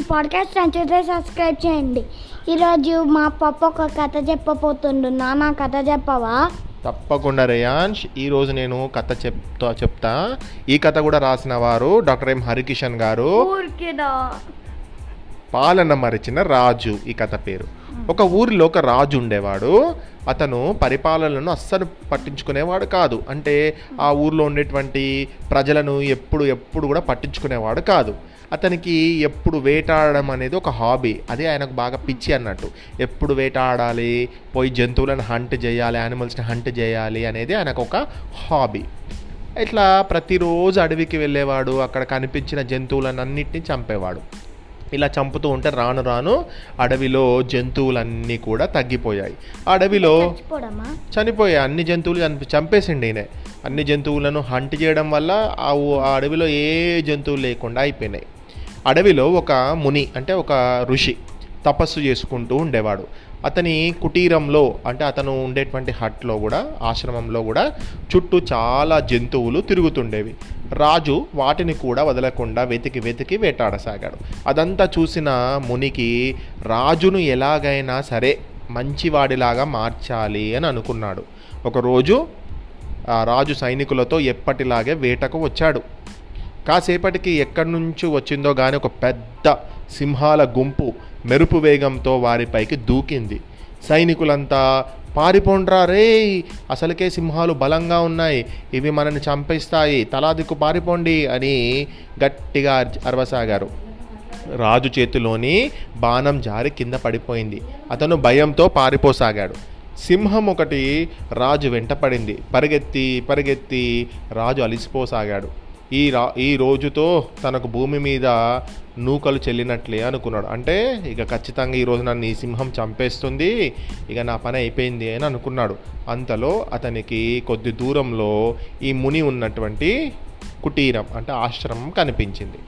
ఈ పాడ్కాస్ట్ నచ్చితే సబ్స్క్రైబ్ చేయండి. ఈరోజు మా పప్పు ఒక కథ చెప్పబోతుండు. నాన్న కథ చెప్పవా? తప్పకుండా రేయాంష్ ఈరోజు నేను కథ చెప్తా చెప్తా. ఈ కథ కూడా రాసిన వారు డాక్టర్ ఎం హరికిషన్ గారు. ఊరికిదా పాలన మరిచిన రాజు ఈ కథ పేరు. ఒక ఊరిలో ఒక రాజు ఉండేవాడు. అతను పరిపాలనను అస్సలు పట్టించుకునేవాడు కాదు. అంటే ఆ ఊర్లో ఉండేటువంటి ప్రజలను ఎప్పుడు ఎప్పుడు కూడా పట్టించుకునేవాడు కాదు. అతనికి ఎప్పుడు వేటాడడం అనేది ఒక హాబీ. అదే ఆయనకు బాగా పిచ్చి అన్నట్టు. ఎప్పుడు వేటాడాలి? పోయి జంతువులను హంట్ చేయాలి? యానిమల్స్ని హంట్ చేయాలి అనేది ఆయనకు ఒక హాబీ. ఇట్లా ప్రతిరోజు అడవికి వెళ్ళేవాడు అక్కడ కనిపించిన జంతువులన్నింటినీ చంపేవాడు. ఇలా చంపుతూ ఉంటే రాను రాను అడవిలో జంతువులన్నీ కూడా తగ్గిపోయాయి. ఆ అడవిలో చనిపోయాయి అన్ని జంతువులు చంపి చంపేసిండి ఈయన. అన్ని జంతువులను హంట్ చేయడం వల్ల ఆ అడవిలో ఏ జంతువులు లేకుండా అయిపోయినాయి. అడవిలో ఒక ముని అంటే ఒక ఋషి తపస్సు చేసుకుంటూ ఉండేవాడు. అతని కుటీరంలో అంటే అతను ఉండేటువంటి హట్లో కూడా ఆశ్రమంలో కూడా చుట్టూ చాలా జంతువులు తిరుగుతుండేవి. రాజు వాటిని కూడా వదలకుండా వెతికి వెతికి వేటాడసాగాడు. అదంతా చూసిన మునికి రాజును ఎలాగైనా సరే మంచివాడిలాగా మార్చాలి అని అనుకున్నాడు. ఒకరోజు రాజు సైనికులతో ఎప్పటిలాగే వేటకు వచ్చాడు. కాసేపటికి ఎక్కడి నుంచి వచ్చిందో కానీ ఒక పెద్ద సింహాల గుంపు మెరుపు వేగంతో వారిపైకి దూకింది. సైనికులంతా పారిపోండ్రా రే అసలుకే సింహాలు బలంగా ఉన్నాయి ఇవి మనల్ని చంపేస్తాయి తలా దిక్కు పారిపోండి అని గట్టిగా అరవసాగారు. రాజు చేతిలోని బాణం జారి కింద పడిపోయింది. అతను భయంతో పారిపోసాగాడు. సింహం ఒకటి రాజు వెంటపడింది పరిగెత్తి పరిగెత్తి రాజు అలిసిపోసాగాడు. ఈ రా ఈ రోజుతో తనకు భూమి మీద నూకలు చెల్లినట్లే అనుకున్నాడు. అంటే ఇక ఖచ్చితంగా ఈరోజు నన్ను ఈ సింహం చంపేస్తుంది ఇక నా పని అయిపోయింది అని అనుకున్నాడు. అంతలో అతనికి కొద్ది దూరంలో ఈ ముని ఉన్నటువంటి కుటీరం అంటే ఆశ్రమం కనిపించింది.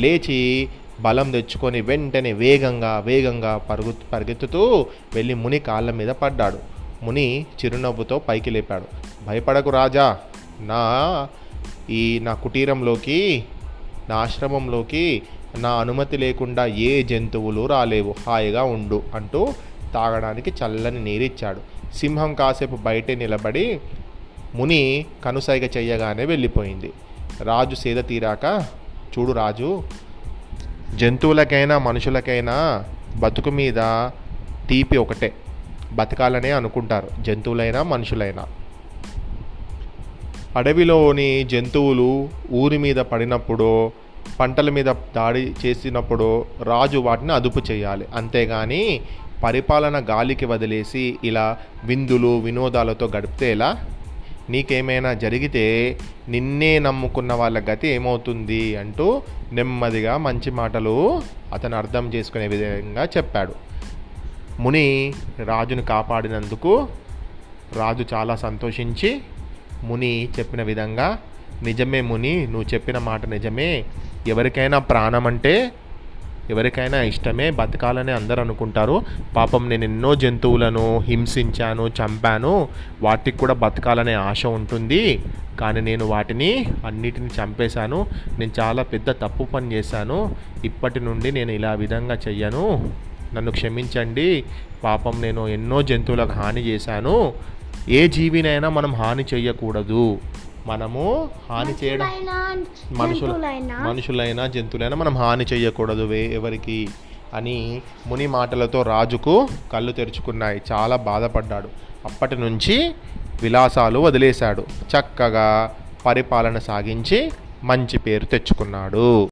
లేచి బలం తెచ్చుకొని వెంటనే వేగంగా వేగంగా పరుగు పరిగెత్తుతూ వెళ్ళి ముని కాళ్ళ మీద పడ్డాడు. ముని చిరునవ్వుతో పైకి లేపాడు. భయపడకు రాజా నా ఈ నా కుటీరంలోకి నా ఆశ్రమంలోకి నా అనుమతి లేకుండా ఏ జంతువులు రాలేవు. హాయిగా ఉండు అంటూ తాగడానికి చల్లని నీరిచ్చాడు. సింహం కాసేపు బయటే నిలబడి ముని కనుసైగ చెయ్యగానే వెళ్ళిపోయింది. రాజు సేద తీరాక చూడు రాజు జంతువులకైనా మనుషులకైనా బతుకు మీద తీపి ఒకటే. బతకాలనే అనుకుంటారు. జంతువులైనా మనుషులైనా. అడవిలోని జంతువులు ఊరి మీద పడినప్పుడు పంటల మీద దాడి చేసినప్పుడు రాజు వాటిని అదుపు చేయాలి. అంతేగాని పరిపాలన గాలికి వదిలేసి ఇలా విందులు వినోదాలతో గడిపితే ఎలా? నీకేమైనా జరిగితే నిన్నే నమ్ముకున్న వాళ్ళ గతి ఏమవుతుంది అంటూ నెమ్మదిగా మంచి మాటలు అతను అర్థం చేసుకునే విధంగా చెప్పాడు. ముని రాజును కాపాడినందుకు రాజు చాలా సంతోషించి ముని చెప్పిన విధంగా నిజమే ముని నువ్వు చెప్పిన మాట నిజమే. ఎవరికైనా ప్రాణం అంటే ఎవరికైనా ఇష్టమే. బతకాలని అందరూ అనుకుంటారు. పాపం నేను ఎన్నో జంతువులను హింసించాను చంపాను. వాటికి కూడా బతకాలనే ఆశ ఉంటుంది. కానీ నేను వాటిని అన్నిటిని చంపేశాను. నేను చాలా పెద్ద తప్పు పని చేశాను. ఇప్పటి నుండి నేను ఇలా విధంగా చెయ్యను. నన్ను క్షమించండి. పాపం నేను ఎన్నో జంతువులకు హాని చేశాను. ఏ జీవినైనా మనం హాని చెయ్యకూడదు మనము హాని చేయడం మనుషుల? మనుషులైనా జంతువులైనా మనం హాని చేయకూడదు ఎవరికి అని ముని మాటలతో రాజుకు కళ్ళు తెరుచుకున్నాయి. చాలా బాధపడ్డాడు. అప్పటి నుంచి విలాసాలు వదిలేశాడు. చక్కగా పరిపాలన సాగించి మంచి పేరు తెచ్చుకున్నాడు.